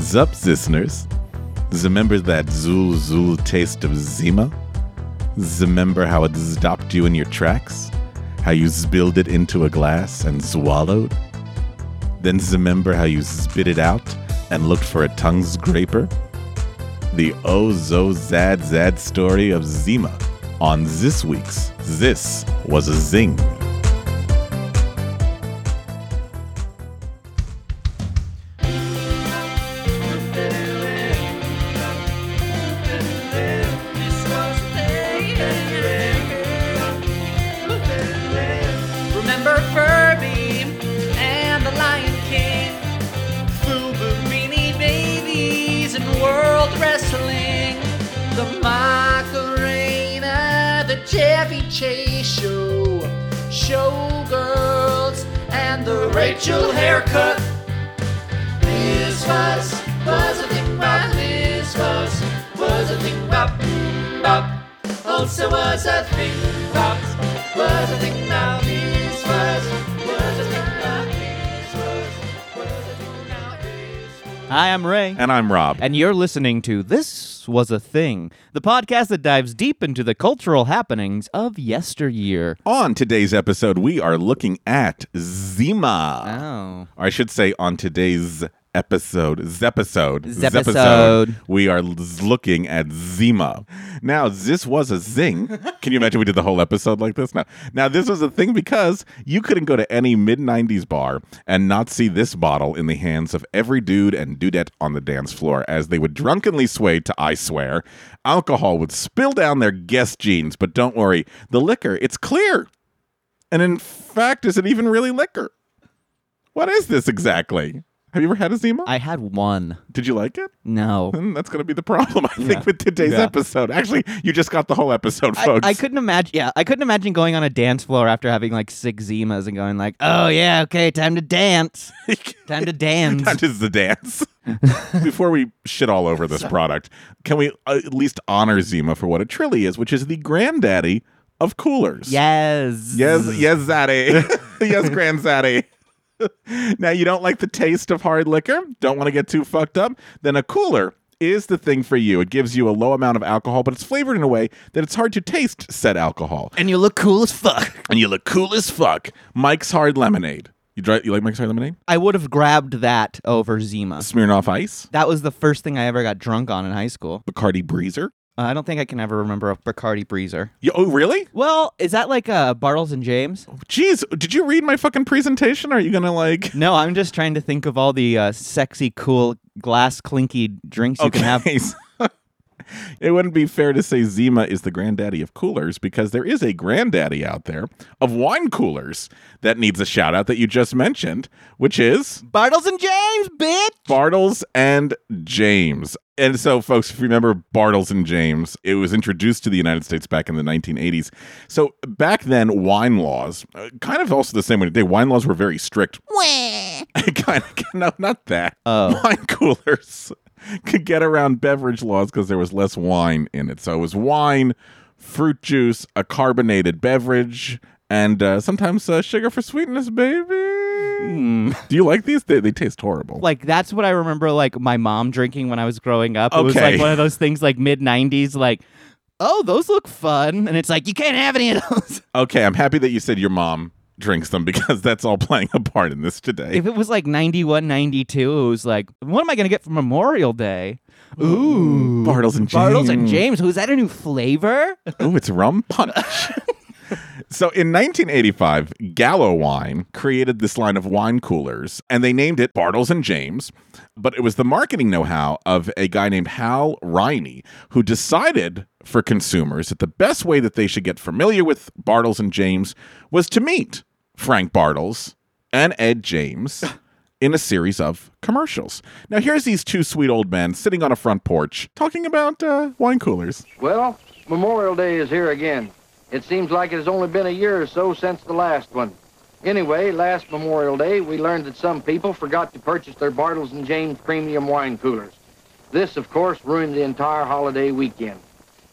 Zup, listeners. Remember that Zul Zul taste of Zima? Remember how it stopped you in your tracks? How you spilled it into a glass and swallowed? Then remember how you spit it out and looked for a tongue scraper? The oh zo zad zad story of Zima on this week's This Was a Zing. Hi, I'm Ray. And I'm Rob. And you're listening to This Was a Thing, the podcast that dives deep into the cultural happenings of yesteryear. On today's episode, we are looking at Zima. Oh. Or I should say, on today's episode, Zepisode, Zepisode. we are looking at Zima. Now, this was a zing. Can you imagine we did the whole episode like this? Now, now this was a thing because you couldn't go to any mid '90s bar and not see this bottle in the hands of every dude and dudette on the dance floor as they would drunkenly sway to "I swear." Alcohol would spill down their Guess jeans, but don't worry, the liquor it's clear. And in fact, is it even really liquor? What is this exactly? Have you ever had a Zima? I had one. Did you like it? No. Hmm, that's going to be the problem, I think, Yeah. with today's Yeah. episode. Actually, you just got the whole episode, I, folks. I couldn't imagine. Yeah, I couldn't imagine going on a dance floor after having like six Zimas and going like, "Oh yeah, okay, time to dance, time to dance." That is the dance. Before we shit all over this product, can we at least honor Zima for what it truly is, which is the granddaddy of coolers? yes. Yes, yes, Zaddy. yes, granddaddy. now, you don't like the taste of hard liquor? Don't want to get too fucked up? Then a cooler is the thing for you. It gives you a low amount of alcohol, but it's flavored in a way that it's hard to taste said alcohol. And you look cool as fuck. And you look cool as fuck. Mike's Hard Lemonade. You, dry, you like Mike's Hard Lemonade? I would have grabbed that over Zima. Smirnoff Ice? That was the first thing I ever got drunk on in high school. Bacardi Breezer? Uh, I don't think I can ever remember a Bacardi Breezer. You, oh, really? Well, is that like uh, Bartles and James? Jeez, did you read my fucking presentation? Are you gonna like? No, I'm just trying to think of all the uh, sexy, cool, glass clinky drinks you can have. so- it wouldn't be fair to say Zima is the granddaddy of coolers because there is a granddaddy out there of wine coolers that needs a shout out that you just mentioned, which is Bartles and James, bitch! Bartles and James. And so, folks, if you remember Bartles and James, it was introduced to the United States back in the 1980s. So, back then, wine laws, uh, kind of also the same way today, wine laws were very strict. kind of, no, not that. Oh. Wine coolers could get around beverage laws because there was less wine in it. So, it was wine, fruit juice, a carbonated beverage, and uh, sometimes uh, sugar for sweetness, baby. Hmm. Do you like these? They, they taste horrible. Like that's what I remember. Like my mom drinking when I was growing up. It was Okay. like one of those things, like mid '90s. Like, oh, those look fun, and it's like you can't have any of those. Okay, I'm happy that you said your mom drinks them because that's all playing a part in this today. if it was like 91, 92, it was like, what am I gonna get for Memorial Day? Ooh, Bartles and James. Bartles and James. Who's that a new flavor? Oh, it's rum punch. so in 1985, Gallo Wine created this line of wine coolers and they named it Bartles and James. But it was the marketing know how of a guy named Hal Riney who decided for consumers that the best way that they should get familiar with Bartles and James was to meet Frank Bartles and Ed James. In a series of commercials. Now, here's these two sweet old men sitting on a front porch talking about uh, wine coolers. Well, Memorial Day is here again. It seems like it has only been a year or so since the last one. Anyway, last Memorial Day, we learned that some people forgot to purchase their Bartles and James premium wine coolers. This, of course, ruined the entire holiday weekend.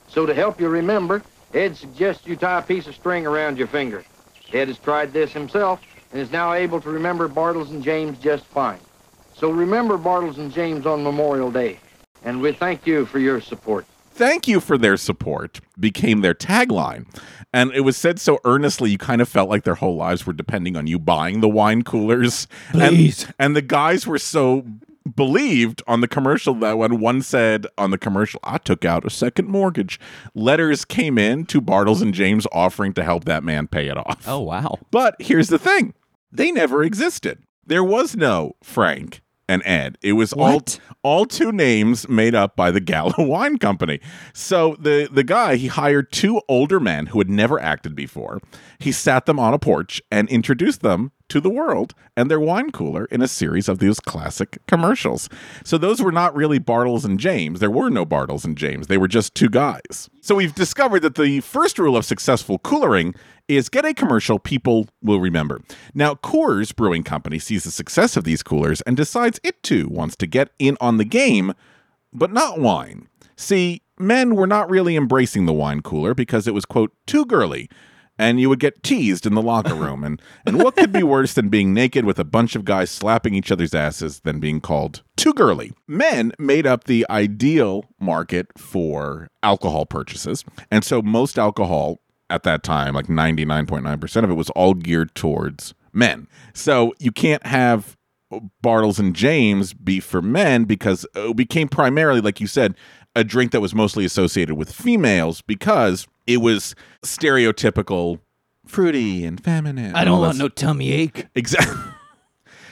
So to help you remember, Ed suggests you tie a piece of string around your finger. Ed has tried this himself and is now able to remember Bartles and James just fine. So remember Bartles and James on Memorial Day. And we thank you for your support. Thank you for their support became their tagline. And it was said so earnestly, you kind of felt like their whole lives were depending on you buying the wine coolers. Please. And, and the guys were so believed on the commercial that when one said on the commercial, I took out a second mortgage, letters came in to Bartles and James offering to help that man pay it off. Oh wow. But here's the thing they never existed. There was no Frank and Ed. It was What? all all two names made up by the Gallo Wine Company. So the the guy he hired two older men who had never acted before. He sat them on a porch and introduced them to the world and their wine cooler in a series of these classic commercials. So those were not really Bartles and James. There were no Bartles and James. They were just two guys. So we've discovered that the first rule of successful coolering is get a commercial people will remember. Now, Coors Brewing Company sees the success of these coolers and decides it too wants to get in on the game, but not wine. See, men were not really embracing the wine cooler because it was, quote, too girly. And you would get teased in the locker room. And, and what could be worse than being naked with a bunch of guys slapping each other's asses than being called too girly? Men made up the ideal market for alcohol purchases. And so most alcohol at that time, like 99.9% of it was all geared towards men. So you can't have Bartles and James be for men because uh, it became primarily, like you said, a drink that was mostly associated with females because it was stereotypical fruity and feminine. I don't want no tummy ache. Exactly.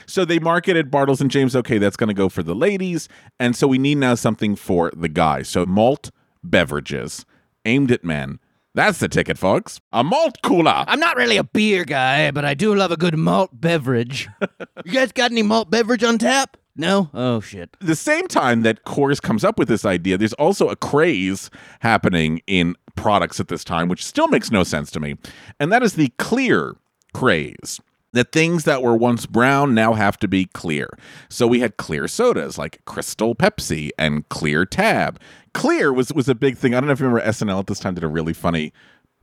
So they marketed Bartles and James. Okay, that's going to go for the ladies, and so we need now something for the guys. So malt beverages aimed at men. That's the ticket, folks. A malt cooler. I'm not really a beer guy, but I do love a good malt beverage. you guys got any malt beverage on tap? No? Oh shit. the same time that Coors comes up with this idea, there's also a craze happening in products at this time, which still makes no sense to me. And that is the clear craze. That things that were once brown now have to be clear. So we had clear sodas like Crystal Pepsi and Clear Tab. Clear was was a big thing. I don't know if you remember SNL at this time did a really funny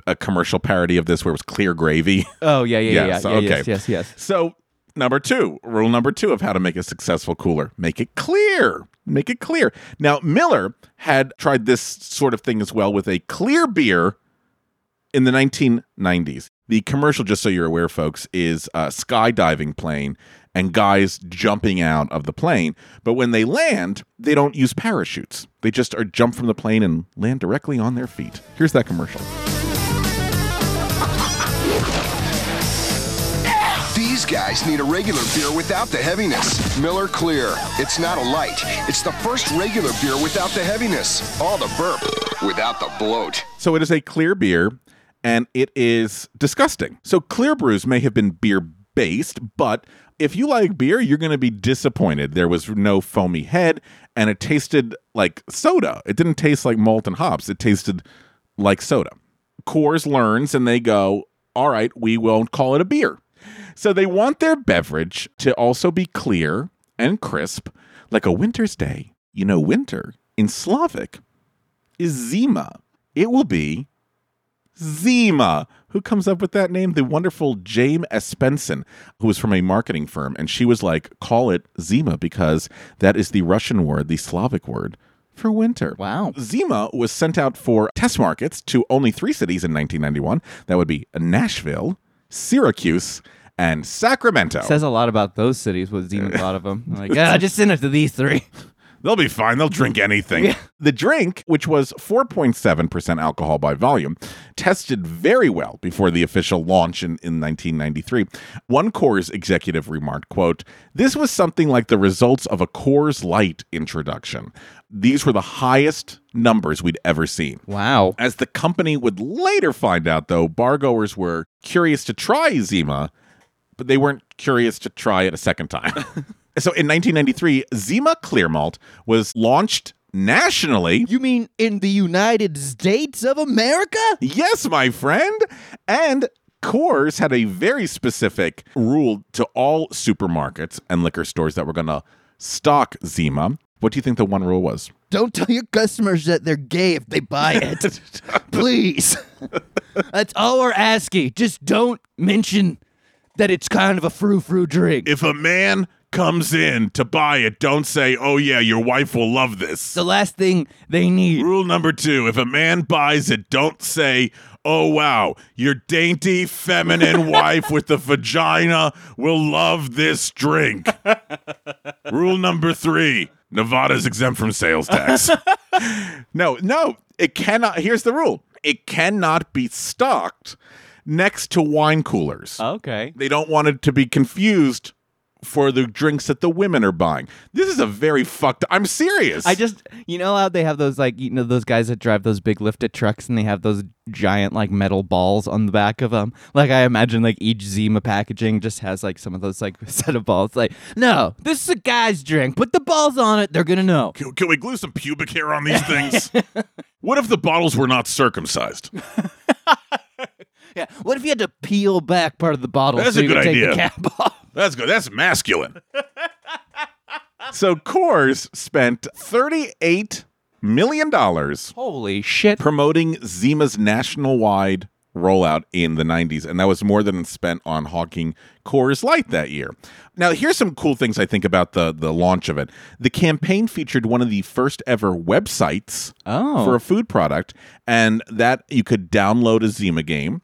a commercial parody of this where it was clear gravy. Oh yeah, yeah, yeah, Yes, yeah. okay. Yes, yes, yes. So, number two, rule number two of how to make a successful cooler make it clear. Make it clear. Now, Miller had tried this sort of thing as well with a clear beer in the 1990s. The commercial, just so you're aware, folks, is a skydiving plane and guys jumping out of the plane. But when they land, they don't use parachutes. They just are jump from the plane and land directly on their feet. Here's that commercial. These guys need a regular beer without the heaviness. Miller Clear. It's not a light. It's the first regular beer without the heaviness. All the burp without the bloat. So it is a clear beer and it is disgusting. So clear brews may have been beer based, but if you like beer, you're going to be disappointed. There was no foamy head and it tasted like soda. It didn't taste like malt and hops. It tasted like soda. Coors learns and they go, "All right, we won't call it a beer." So they want their beverage to also be clear and crisp, like a winter's day. You know, winter in Slavic is Zima. It will be Zima. Who comes up with that name? The wonderful Jane Espenson, who was from a marketing firm. And she was like, call it Zima because that is the Russian word, the Slavic word for winter. Wow. Zima was sent out for test markets to only three cities in 1991. That would be Nashville, Syracuse, and Sacramento. Says a lot about those cities. What Zima thought of them. Like, yeah, just send it to these three. They'll be fine. They'll drink anything. The drink, which was 4.7% alcohol by volume, tested very well before the official launch in, in 1993. One Coors executive remarked, quote, This was something like the results of a Coors Light introduction. These were the highest numbers we'd ever seen. Wow. As the company would later find out, though, bargoers were curious to try Zima, but they weren't curious to try it a second time. so in 1993, Zima Clear Malt was launched nationally. You mean in the United States of America? Yes, my friend. And Coors had a very specific rule to all supermarkets and liquor stores that were going to stock Zima. What do you think the one rule was? Don't tell your customers that they're gay if they buy it. Please. That's all we're asking. Just don't mention that it's kind of a frou frou drink. If a man comes in to buy it, don't say, oh, yeah, your wife will love this. The last thing they need. Rule number two if a man buys it, don't say, oh, wow, your dainty feminine wife with the vagina will love this drink. Rule number three Nevada's exempt from sales tax. no, no, it cannot. Here's the rule it cannot be stocked next to wine coolers. Okay. They don't want it to be confused for the drinks that the women are buying. This is a very fucked. I'm serious. I just, you know how they have those like, you know, those guys that drive those big lifted trucks and they have those giant like metal balls on the back of them. Like I imagine like each Zima packaging just has like some of those like set of balls. Like, no, this is a guy's drink. Put the balls on it. They're gonna know. Can, can we glue some pubic hair on these things? what if the bottles were not circumcised? Yeah. What if you had to peel back part of the bottle That's so a you good could take idea. the cap off? That's good. That's masculine. so Coors spent $38 million Holy shit. promoting Zima's national wide rollout in the 90s, and that was more than spent on hawking Coors Light that year. Now, here's some cool things I think about the, the launch of it. The campaign featured one of the first ever websites Oh. for a food product, and that you could download a Zima game.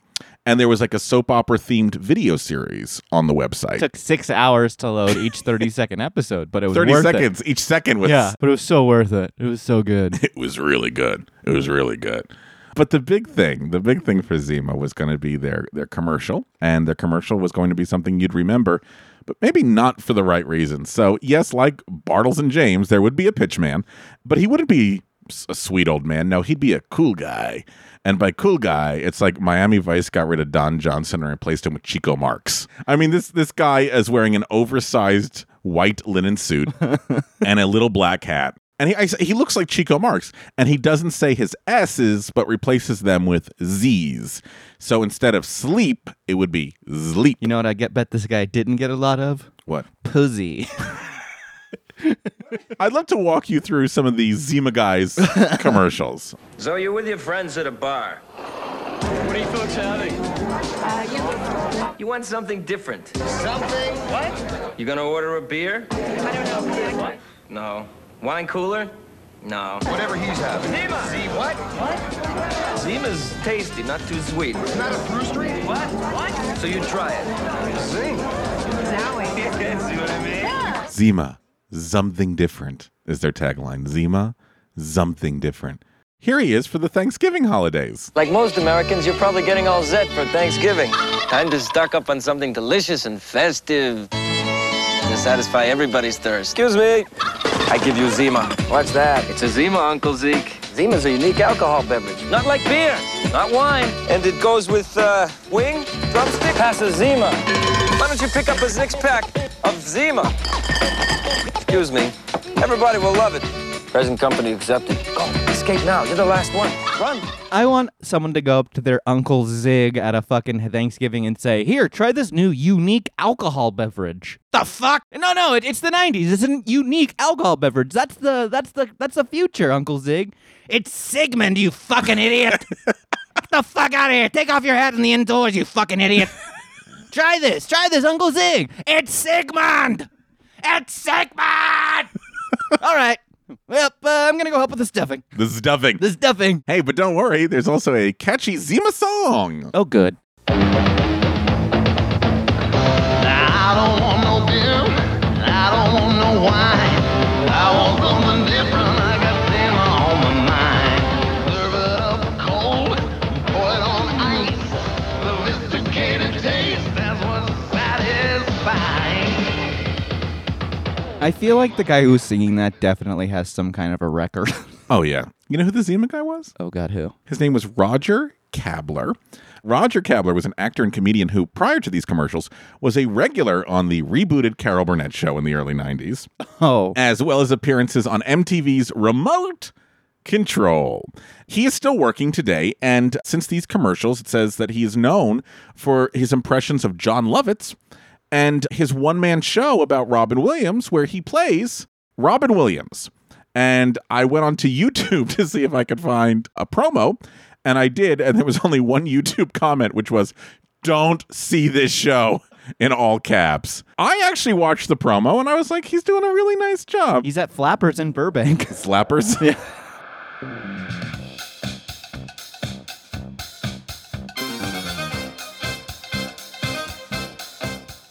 And there was like a soap opera themed video series on the website. It took six hours to load each 30 second episode, but it was 30 worth seconds. Each second was Yeah, but it was so worth it. It was so good. it was really good. It was really good. But the big thing, the big thing for Zima was going to be their their commercial, and their commercial was going to be something you'd remember, but maybe not for the right reasons. So yes, like Bartles and James, there would be a pitchman, but he wouldn't be a sweet old man. No, he'd be a cool guy. And by cool guy, it's like Miami Vice got rid of Don Johnson and replaced him with Chico Marx. I mean, this this guy is wearing an oversized white linen suit and a little black hat. And he I, he looks like Chico Marx, and he doesn't say his S's, but replaces them with Z's. So instead of sleep, it would be sleep. You know what I get bet this guy didn't get a lot of? What? Pussy. I'd love to walk you through some of these Zima guys commercials. So you're with your friends at a bar. What are you folks having? You want something different. Something? What? You gonna order a beer? I don't know. What? No. Wine cooler? No. Whatever he's having. Zima. See what? What? Zima's tasty, not too sweet. Isn't that a frustery? What? What? So you try it. Zing. See what I mean? Zima, something different is their tagline. Zima, something different. Here he is for the Thanksgiving holidays. Like most Americans, you're probably getting all set for Thanksgiving. Time to stock up on something delicious and festive to satisfy everybody's thirst. Excuse me. I give you Zima. What's that? It's a Zima, Uncle Zeke. Zima's a unique alcohol beverage. Not like beer, not wine. And it goes with uh, wing, drumstick. Pass a Zima. Why don't you pick up a six pack of Zima? Excuse me. Everybody will love it. Present company accepted. Go. Escape now. You're the last one. Run. I want someone to go up to their Uncle Zig at a fucking Thanksgiving and say, Here, try this new unique alcohol beverage. The fuck? No, no, it, it's the 90s. It's a unique alcohol beverage. That's the that's the that's the future, Uncle Zig. It's Sigmund, you fucking idiot. Get the fuck out of here. Take off your hat in the indoors, you fucking idiot. try this. Try this, Uncle Zig. It's Sigmund. It's Sigmund. All right. Well, uh, I'm gonna go help with the stuffing. The stuffing. The stuffing. Hey, but don't worry, there's also a catchy Zima song. Oh, good. I feel like the guy who's singing that definitely has some kind of a record. Oh, yeah. You know who the Zima guy was? oh God, who? His name was Roger Kabler. Roger Kabler was an actor and comedian who, prior to these commercials, was a regular on the rebooted Carol Burnett show in the early 90s, Oh, as well as appearances on MTV's Remote Control. He is still working today, and since these commercials, it says that he is known for his impressions of Jon Lovitz and his one man show about Robin Williams, where he plays Robin Williams. And I went onto YouTube to see if I could find a promo, and I did, and there was only one YouTube comment, which was, Don't see this show. in all caps. I actually watched the promo and I was like, he's doing a really nice job. He's at Flappers in Burbank. Slappers. Yeah.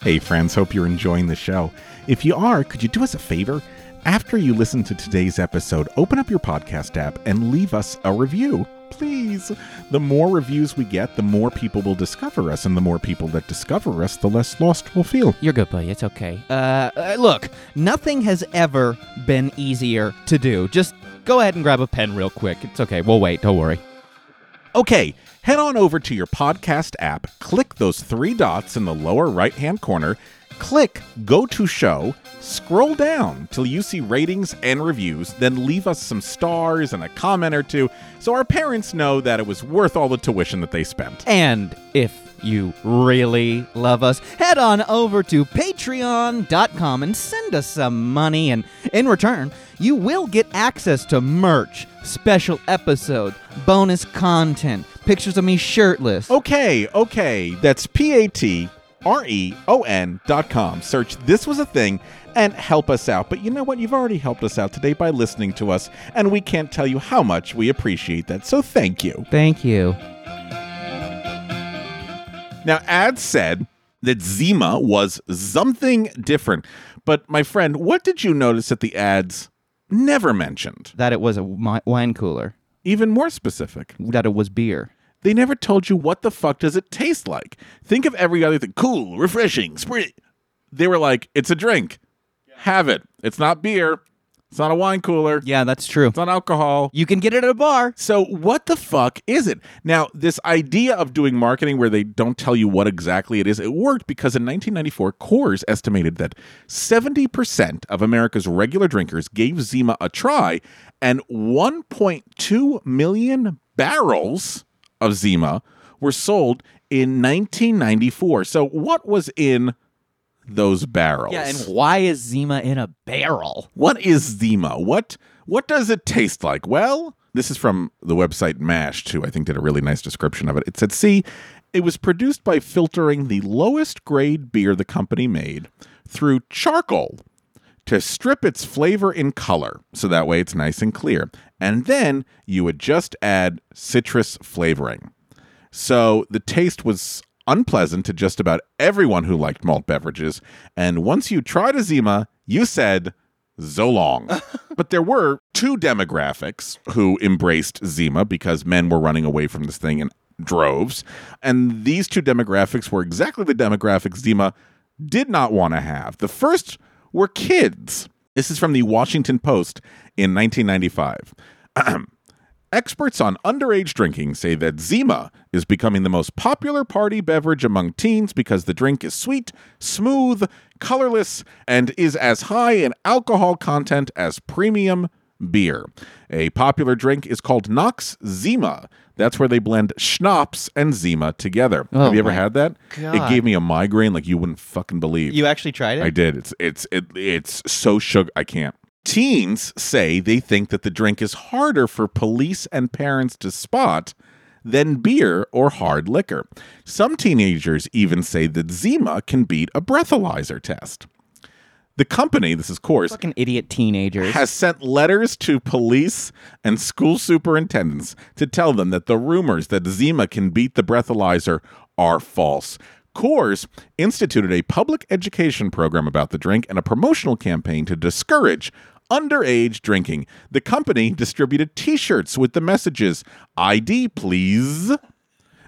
Hey, friends, hope you're enjoying the show. If you are, could you do us a favor? After you listen to today's episode, open up your podcast app and leave us a review. Please. The more reviews we get, the more people will discover us, and the more people that discover us, the less lost we'll feel. You're good, buddy. It's okay. Uh, uh, look, nothing has ever been easier to do. Just go ahead and grab a pen real quick. It's okay. We'll wait. Don't worry. Okay, head on over to your podcast app, click those three dots in the lower right hand corner, click Go to Show, scroll down till you see ratings and reviews, then leave us some stars and a comment or two so our parents know that it was worth all the tuition that they spent. And if you really love us, head on over to patreon.com and send us some money. And in return, you will get access to merch, special episodes, bonus content, pictures of me shirtless. Okay, okay, that's P A T R E O N dot com. Search This Was a Thing and help us out. But you know what? You've already helped us out today by listening to us, and we can't tell you how much we appreciate that. So thank you. Thank you. Now, ads said that Zima was something different. But my friend, what did you notice that the ads never mentioned? That it was a wi- wine cooler, Even more specific. that it was beer. They never told you what the fuck does it taste like. Think of every other thing. Cool, refreshing, spring. They were like, it's a drink. Have it. It's not beer. It's not a wine cooler. Yeah, that's true. It's not alcohol. You can get it at a bar. So, what the fuck is it? Now, this idea of doing marketing where they don't tell you what exactly it is, it worked because in 1994, Coors estimated that 70% of America's regular drinkers gave Zima a try, and 1.2 million barrels of Zima were sold in 1994. So, what was in those barrels? Yeah, and why is Zima in a barrel? What is Zima? What what does it taste like? Well, this is from the website Mash too. I think did a really nice description of it. It said, "See, it was produced by filtering the lowest grade beer the company made through charcoal to strip its flavor in color, so that way it's nice and clear. And then you would just add citrus flavoring. So the taste was unpleasant to just about everyone who liked malt beverages. And once you tried a Zima, you said, so long. but there were two demographics who embraced Zima because men were running away from this thing in droves. And these two demographics were exactly the demographics Zima did not want to have. The first were kids. This is from the Washington Post in 1995. Experts on underage drinking say that Zima is becoming the most popular party beverage among teens because the drink is sweet, smooth, colorless, and is as high in alcohol content as premium beer. A popular drink is called Knox Zima. That's where they blend schnapps and Zima together. Oh Have you ever had that? God. It gave me a migraine like you wouldn't fucking believe. You actually tried it? I did. It's it's it, it's so sugar. I can't. Teens say they think that the drink is harder for police and parents to spot than beer or hard liquor. Some teenagers even say that Zima can beat a breathalyzer test. The company, this is Coors, Fucking idiot teenagers. has sent letters to police and school superintendents to tell them that the rumors that Zima can beat the breathalyzer are false. Coors instituted a public education program about the drink and a promotional campaign to discourage underage drinking. The company distributed t shirts with the messages ID, please,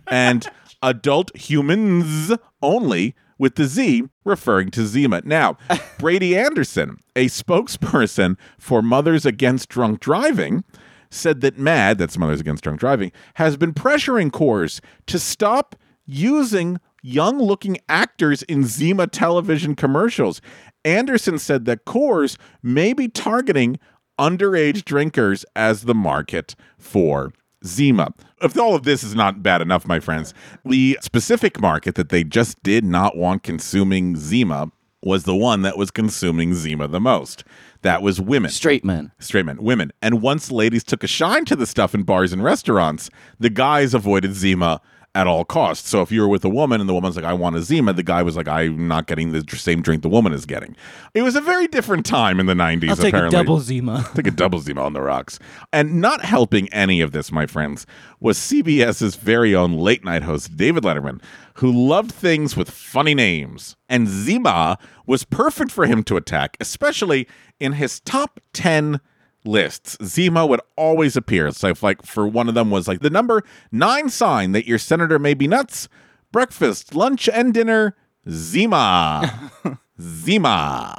and adult humans only with the Z referring to Zima. Now, Brady Anderson, a spokesperson for Mothers Against Drunk Driving, said that MAD, that's Mothers Against Drunk Driving, has been pressuring Coors to stop using young looking actors in Zima television commercials. Anderson said that Coors may be targeting underage drinkers as the market for Zima. If all of this is not bad enough, my friends, the specific market that they just did not want consuming Zima was the one that was consuming Zima the most. That was women. Straight men. Straight men, women. And once ladies took a shine to the stuff in bars and restaurants, the guys avoided Zima at all costs. So if you were with a woman and the woman's like, I want a Zima, the guy was like, I'm not getting the same drink the woman is getting. It was a very different time in the 90s, I'll take apparently. a double Zima. Take a double Zima on the rocks. And not helping any of this, my friends, was CBS's very own late night host, David Letterman, who loved things with funny names. And Zima was perfect for him to attack, especially in his top 10 lists. Zima would always appear. So, if, like, for one of them was like the number nine sign that your senator may be nuts, breakfast, lunch, and dinner, Zima. Zima.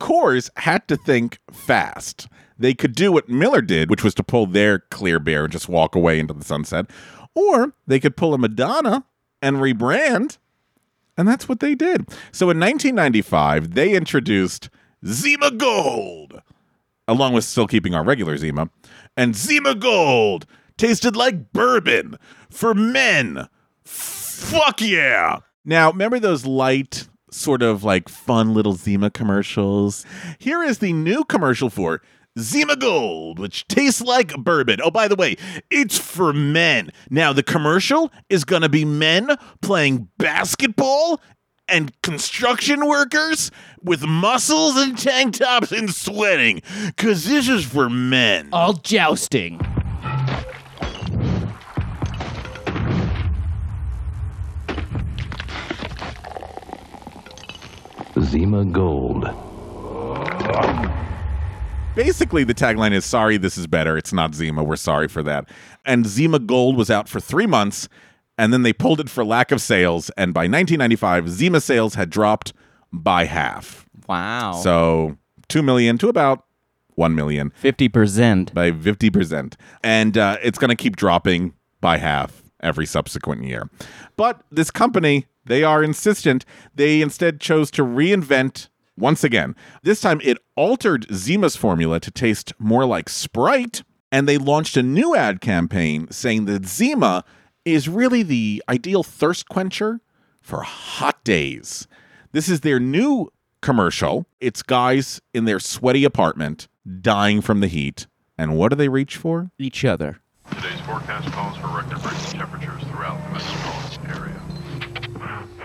Coors had to think fast. They could do what Miller did, which was to pull their clear beer and just walk away into the sunset, or they could pull a Madonna and rebrand. And that's what they did. So in 1995, they introduced Zima Gold, along with still keeping our regular Zima. And Zima Gold tasted like bourbon for men. Fuck yeah. Now, remember those light, sort of like fun little Zima commercials? Here is the new commercial for Zima Gold, which tastes like bourbon. Oh, by the way, it's for men. Now, the commercial is going to be men playing basketball and construction workers with muscles and tank tops and sweating, because this is for men. All jousting. Zima Gold. Basically, the tagline is sorry, this is better. It's not Zima. We're sorry for that. And Zima Gold was out for three months, and then they pulled it for lack of sales. And by 1995, Zima sales had dropped by half. Wow. So 2 million to about 1 million 50%. by 50%. And uh, it's going to keep dropping by half every subsequent year. But this company, they are insistent. They instead chose to reinvent once again. This time it altered Zima's formula to taste more like Sprite. And they launched a new ad campaign saying that Zima is really the ideal thirst quencher for hot days. This is their new commercial. It's guys in their sweaty apartment dying from the heat. And what do they reach for? Each other. Today's forecast calls for record-breaking temperatures throughout the metropolitan area.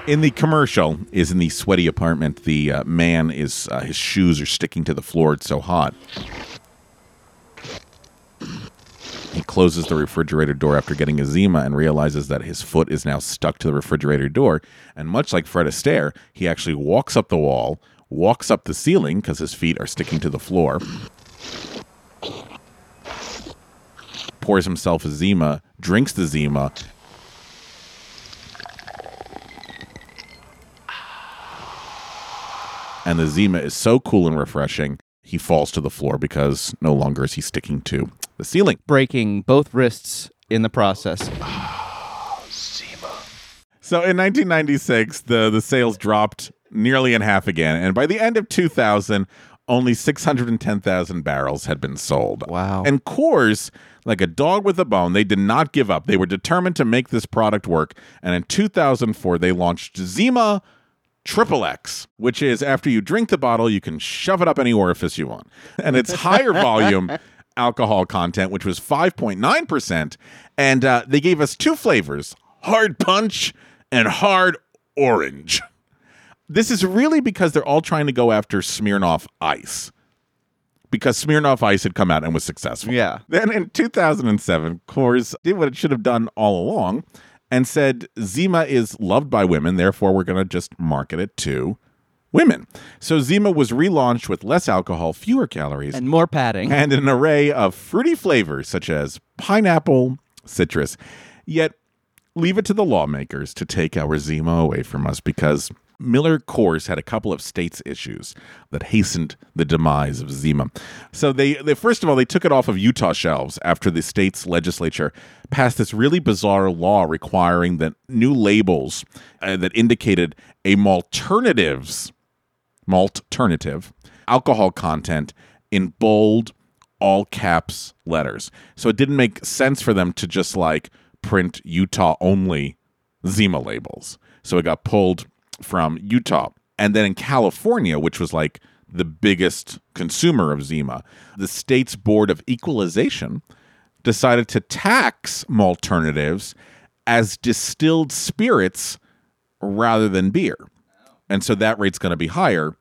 In the commercial, is in the sweaty apartment. The uh, man is uh, his shoes are sticking to the floor. It's so hot. He closes the refrigerator door after getting a Zima and realizes that his foot is now stuck to the refrigerator door. And much like Fred Astaire, he actually walks up the wall, walks up the ceiling because his feet are sticking to the floor, pours himself a Zima, drinks the Zima, and the Zima is so cool and refreshing, he falls to the floor because no longer is he sticking to the ceiling. Breaking both wrists in the process. So in 1996, the, the sales dropped nearly in half again. And by the end of 2000, only 610,000 barrels had been sold. Wow. And Coors, like a dog with a bone, they did not give up. They were determined to make this product work. And in 2004, they launched Zima Triple X, which is after you drink the bottle, you can shove it up any orifice you want. And it's higher volume alcohol content, which was 5.9%. And uh, they gave us two flavors hard punch and hard orange. This is really because they're all trying to go after Smirnoff Ice. Because Smirnoff Ice had come out and was successful. Yeah. Then in 2007, Coors did what it should have done all along and said Zima is loved by women, therefore we're going to just market it to women. So Zima was relaunched with less alcohol, fewer calories, And more padding. and an array of fruity flavors such as pineapple, citrus. Yet leave it to the lawmakers to take our Zima away from us because Miller Coors had a couple of states issues that hastened the demise of Zima. So they, they first of all they took it off of Utah shelves after the state's legislature passed this really bizarre law requiring that new labels uh, that indicated a malternatives malternative alcohol content in bold all caps letters. So it didn't make sense for them to just like print Utah only Zima labels. So it got pulled from Utah. And then in California, which was like the biggest consumer of Zima, the state's Board of Equalization decided to tax malternatives as distilled spirits rather than beer. And so that rate's going to be higher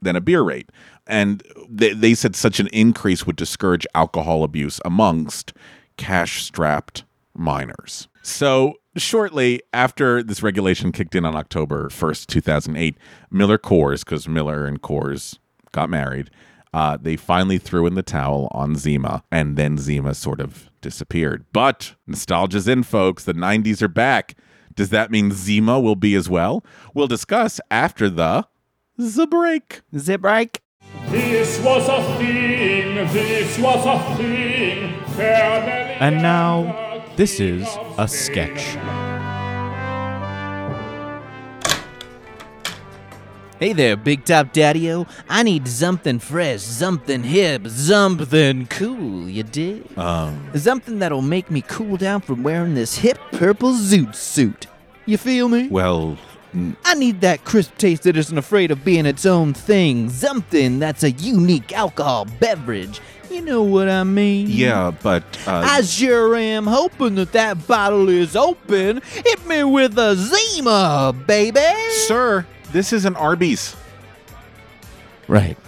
than a beer rate. And they, they said such an increase would discourage alcohol abuse amongst cash strapped minors. So, shortly after this regulation kicked in on October 1st, 2008, Miller Coors, because Miller and Coors got married, uh, they finally threw in the towel on Zima, and then Zima sort of disappeared. But nostalgia's in, folks. The 90s are back. Does that mean Zima will be as well? We'll discuss after the the break. Zip break. This was a thing, this was a thing. And now, this is a sketch. Hey there, Big Top Daddy-O. I need something fresh, something hip, something cool, you dig? Um, Something that'll make me cool down from wearing this hip purple zoot suit. You feel me? well, I need that crisp taste that isn't afraid of being its own thing. Something that's a unique alcohol beverage. You know what I mean? yeah, but uh, I sure am hoping that that bottle is open. Hit me with a Zima, baby. sir, this is an Arby's. Right.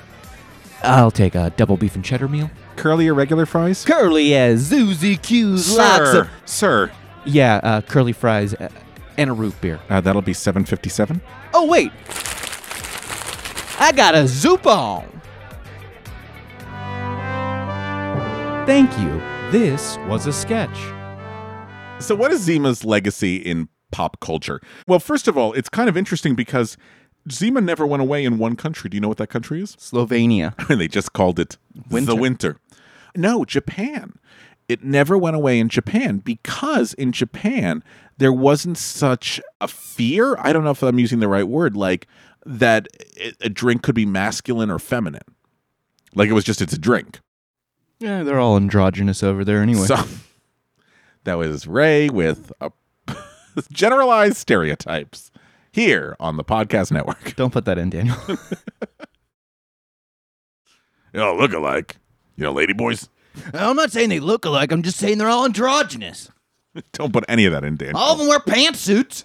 I'll take a double beef and cheddar meal. Curly or regular fries? Curly as Zuzi Q's lots Sir, of. sir, Yeah, uh, curly fries uh, and a root beer. uh, that'll be 757. Oh, wait. I got a Zoop on. Thank you. This was a sketch. So, what is Zima's legacy in pop culture? Well, first of all, it's kind of interesting because Zima never went away in one country. Do you know what that country is? Slovenia. And they just called it Winter. the winter. No, Japan. It never went away in Japan because in Japan there wasn't such a fear. I don't know if I'm using the right word, like that a drink could be masculine or feminine. Like it was just it's a drink. Yeah, they're all androgynous over there anyway. So that was Ray with a generalized stereotypes here on the podcast network. Don't put that in, Daniel. You know, look alike. You know, lady boys. I'm not saying they look alike. I'm just saying they're all androgynous. Don't put any of that in, Daniel. All of them wear pantsuits.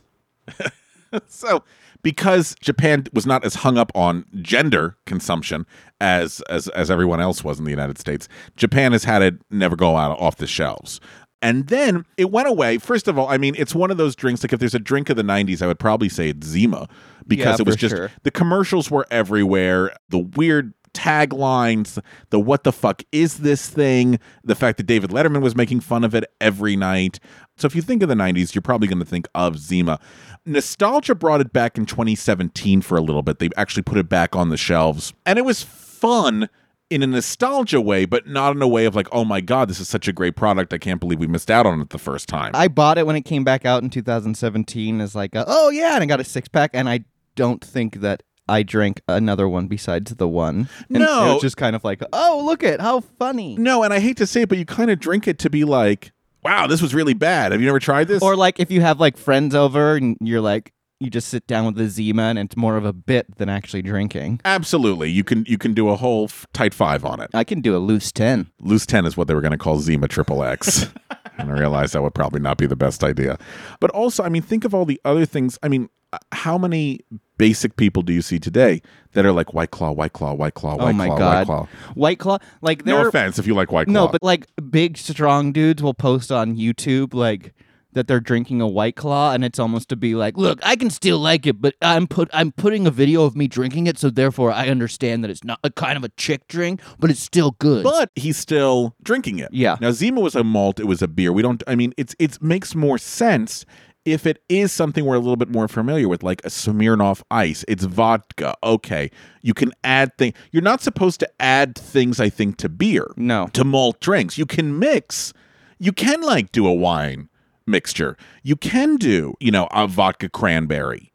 So, because Japan was not as hung up on gender consumption as as as everyone else was in the United States, Japan has had it never go out off the shelves. And then it went away. First of all, I mean, it's one of those drinks. Like if there's a drink of the '90s, I would probably say it's Zima because Yeah, it was just sure. the commercials were everywhere. The weird taglines, the what the fuck is this thing? The fact that David Letterman was making fun of it every night. So if you think of the 90s, you're probably going to think of Zima. Nostalgia brought it back in 2017 for a little bit. They actually put it back on the shelves. And it was fun in a nostalgia way, but not in a way of like, oh my God, this is such a great product. I can't believe we missed out on it the first time. I bought it when it came back out in 2017 as like, a, oh yeah, and I got a six pack, and I don't think that I drank another one besides the one. And No. it was just kind of like, oh look at how funny. no, and I hate to say it, but you kind of drink it to be like, wow, this was really bad. Have you never tried this? Or like if you have like friends over and you're like, you just sit down with the Zima and it's more of a bit than actually drinking. Absolutely. You can you can do a whole f- tight five on it. I can do a loose ten. Loose 10 is what they were going to call Zima Triple X. and I realized that would probably not be the best idea. But also, I mean, think of all the other things. I mean, how many basic people do you see today that are like White Claw, White Claw, White Claw, oh White oh my Claw, god, White Claw? White Claw. Like No offense if you like White Claw. no, but like big strong dudes will post on YouTube like that they're drinking a White Claw, and it's almost to be like, look, I can still like it, but I'm put I'm putting a video of me drinking it, so therefore I understand that it's not a kind of a chick drink, but it's still good. but he's still drinking it. Yeah. Now Zima was a malt, it was a beer. We don't I mean it's it makes more sense if it is something we're a little bit more familiar with, like a Smirnoff Ice, it's vodka. Okay, you can add things. You're not supposed to add things, I think, to beer. No. to malt drinks. You can mix. You can like do a wine mixture. You can do, you know, a vodka cranberry,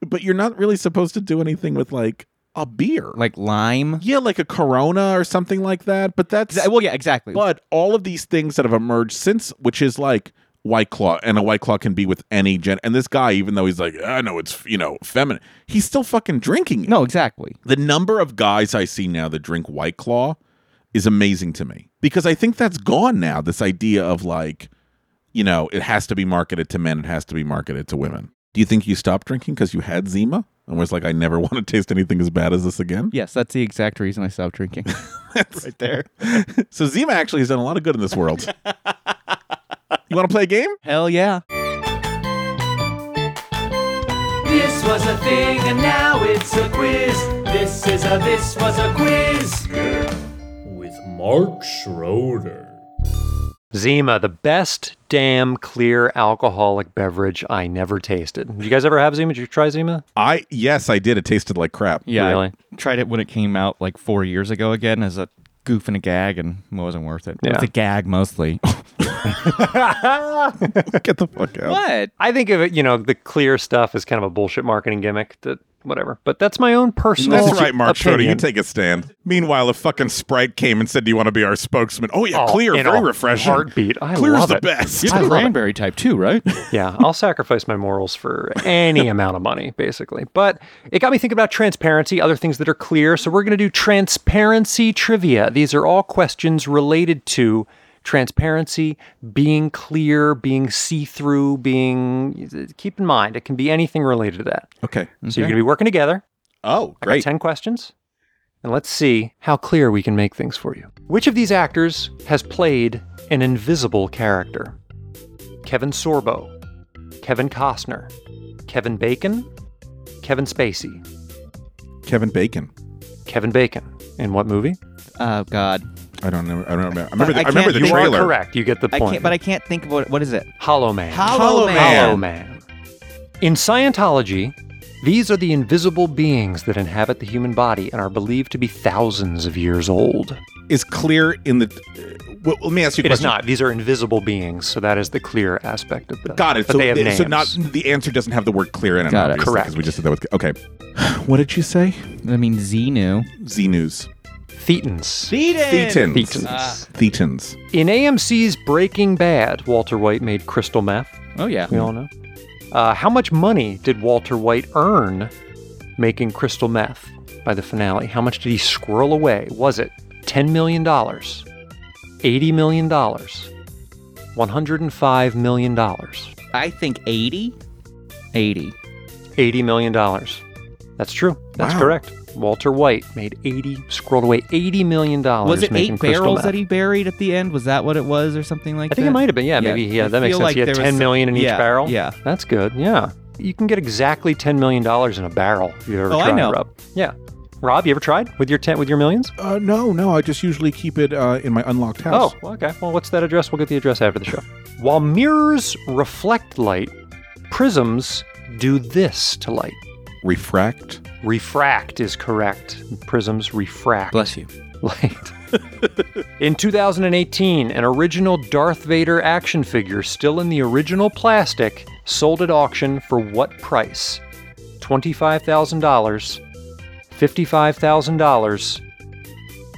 but you're not really supposed to do anything with like a beer. like lime. yeah, like a Corona or something like that. But that's Well, yeah, exactly. but all of these things that have emerged since, which is like White Claw, and a White Claw can be with any gen. And this guy, even though he's like, ah, I know it's you know feminine, he's still fucking drinking. it. no, exactly. The number of guys I see now that drink White Claw is amazing to me because I think that's gone now. This idea of like, you know, it has to be marketed to men, it has to be marketed to women. Do you think you stopped drinking because you had Zima and was like, I never want to taste anything as bad as this again? Yes, that's the exact reason I stopped drinking. that's right there. so Zima actually has done a lot of good in this world. You want to play a game? Hell yeah. This was a thing and now it's a quiz. This is a this was a quiz. With Mark Schroeder. Zima, the best damn clear alcoholic beverage I never tasted. Did you guys ever have Zima? Did you try Zima? I yes, I did. It tasted like crap. Yeah, Really? I tried it when it came out like four years ago again as a goof and a gag, and it wasn't worth it. Yeah. It's a gag mostly. Get the fuck out. what? I think of it, you know, the clear stuff is kind of a bullshit marketing gimmick. That whatever. But that's my own personal. That's right, Mark Schroeder. You take a stand. Meanwhile, a fucking Sprite came and said, "Do you want to be our spokesman?" Oh yeah, Oh, clear, in very a refreshing. heartbeat. I Clear's love the it. best. You're the love cranberry type too, right? Yeah, I'll sacrifice my morals for any amount of money, basically. But it got me thinking about transparency, other things that are clear. So we're going to do transparency trivia. These are all questions related to transparency, being clear, being see through, being. Keep in mind, it can be anything related to that. Okay. So you're going to be working together. Oh, I got great. 10 questions. And let's see how clear we can make things for you. Which of these actors has played an invisible character? Kevin Sorbo, Kevin Costner, Kevin Bacon, Kevin Spacey, Kevin Bacon. Kevin Bacon. In what movie? Oh God, I don't know. I don't remember. I remember. The, I I remember can't- the you are trailer. correct. You get the I point. can't. But I can't think of what. What is it? Hollow Man. Hollow Man. Hollow Man. In Scientology, these are the invisible beings that inhabit the human body and are believed to be thousands of years old. Is clear in the. well, let me ask you a It is question. not. These are invisible beings, so that is the clear aspect of this. Got it. But so, they have so not the answer doesn't have the word clear in it. Got it. obviously, Correct. 'cause We just said that was okay. What did you say? I mean, Xenu. Z News. Thetans. Thetans. Thetans. Thetans. In AMC's Breaking Bad, Walter White made crystal meth. Oh yeah. We all know. Uh, how much money did Walter White earn making crystal meth by the finale? How much did he squirrel away? Was it $10 million? $80 million? $105 million? I think 80. 80. $80 million. That's true. That's Wow. correct. Walter White made 80, scrolled away $80 million. Was it eight barrels meth. that he buried at the end? Was that what it was, or something like that? I think that? it might have been. Yeah, maybe. Yeah, I that makes sense. like he had there was 10 million in each barrel. Yeah. That's good. Yeah. You can get exactly $10 million in a barrel if you've ever Oh, I tried, know. Rob. Yeah. Rob, you ever tried with your ten with your millions? Uh, no, no. I just usually keep it uh, in my unlocked house. Oh, well, okay. Well, what's that address? We'll get the address after the show. While mirrors reflect light, prisms do this to light. Refract. Refract is correct. Prisms refract. Bless you. light. in 2018, an original Darth Vader action figure, still in the original plastic, sold at auction for what price? $25,000, $55,000,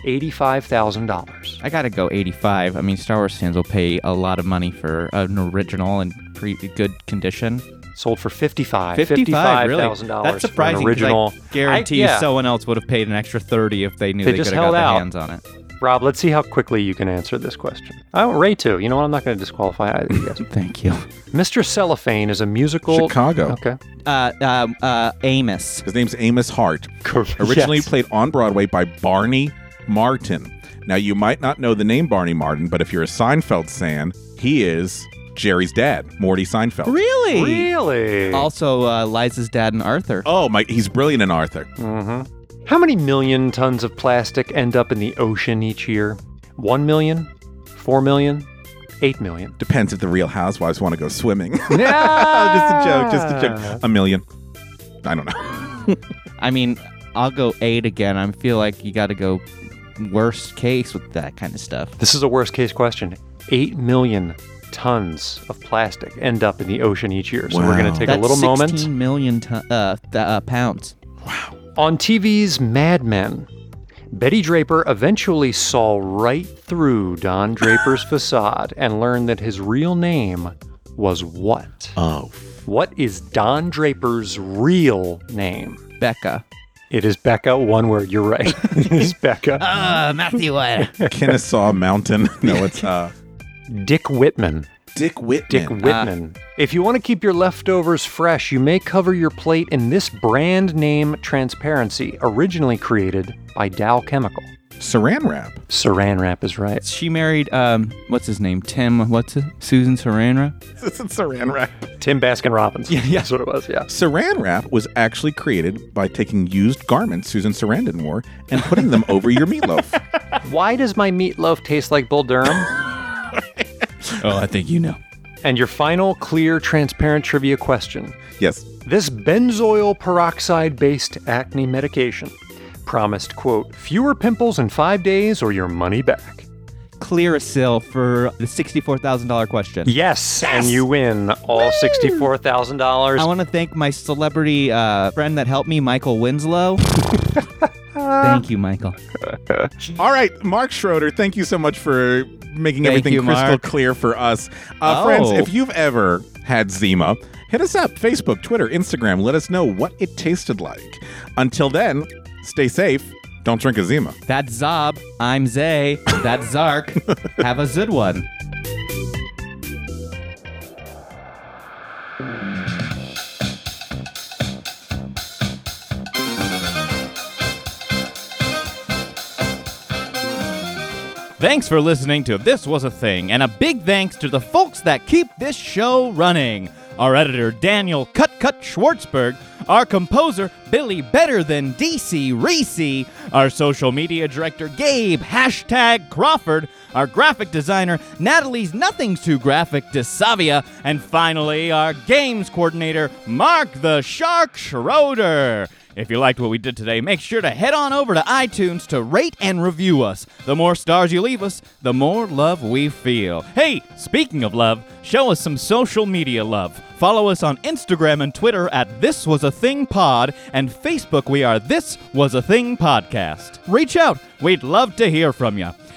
$85,000. I gotta go 85. I mean, Star Wars fans will pay a lot of money for an original in pretty good condition. Sold for 55 55, really? $55,000 That's for an original. I guarantee I- yeah. someone else would have paid an extra 30 if they knew They they, could have got held their out. hands on it. Rob, let's see how quickly you can answer this question. I want Ray too. You know what? I'm not going to disqualify either of you guys. Thank you. Mr. Cellophane is a musical. Chicago. Okay. Uh, um, uh, Amos. His name's Amos Hart. Correct. Originally Yes. played on Broadway by Barney Martin. Now, you might not know the name Barney Martin, but if you're a Seinfeld fan, he is Jerry's dad, Morty Seinfeld. Really? Really? Also, uh, Liza's dad and Arthur. Oh my, he's brilliant in Arthur. Mm-hmm. How many million tons of plastic end up in the ocean each year? One million? Four million? Eight million? Depends if the Real Housewives want to go swimming. just just a joke, just a joke. A million. I don't know. I mean, I'll go eight again. I feel like you got to go worst case with that kind of stuff. This is a worst case question. Eight million tons of plastic end up in the ocean each year. So we're going to take That's a little moment. 16 million ton- uh, th- uh, pounds. On TV's Mad Men, Betty Draper eventually saw right through Don Draper's facade and learned that his real name was what? Oh. What is Don Draper's real name? Becca. It is Becca, one word. You're right. it is Becca. Uh, Matthew White. Kennesaw Mountain. No, it's uh Dick Whitman. Dick Whitman. Dick Whitman. if you want to keep your leftovers fresh, you may cover your plate in this brand name transparency, originally created by Dow Chemical. Saran wrap. Saran wrap is right. She married um what's his name? Tim what's it? Susan Saranra? This is saran wrap. Tim Baskin Robbins. Yeah, yeah. That's what it was, yeah. Saran wrap was actually created by taking used garments Susan Sarandon wore and putting them over your meatloaf. Why does my meatloaf taste like Bull Durham? Oh, I think you know. and your final clear, transparent trivia question. Yes. This benzoyl peroxide based acne medication promised, quote, fewer pimples in five days or your money back. Clear a Clearasil for the sixty-four thousand dollar question. Yes, and you win all $64,000. I want to thank my celebrity uh, friend that helped me, Michael Winslow. thank you, Michael. All right, Mark Schroeder, thank you so much for making Thank everything you, crystal Mark. clear for us. Uh, Friends, Oh. if you've ever had Zima, hit us up Facebook, Twitter, Instagram. Let us know what it tasted like. Until then, stay safe. Don't drink a Zima. That's Zob. I'm Zay. That's Zark. Have a good one. Thanks for listening to This Was a Thing, and a big thanks to the folks that keep this show running. Our editor, Daniel Cut Cut Schwartzberg, our composer, Billy Better Than DC Reese, our social media director, Gabe Hashtag Crawford, our graphic designer, Natalie's Nothing's Too Graphic DeSavia, and finally, our games coordinator, Mark the Shark Schroeder. If you liked what we did today, make sure to head on over to iTunes to rate and review us. The more stars you leave us, the more love we feel. Hey, speaking of love, show us some social media love. Follow us on Instagram and Twitter at This Was a Thing Pod, and Facebook we are This Was a Thing Podcast. Reach out, we'd love to hear from you.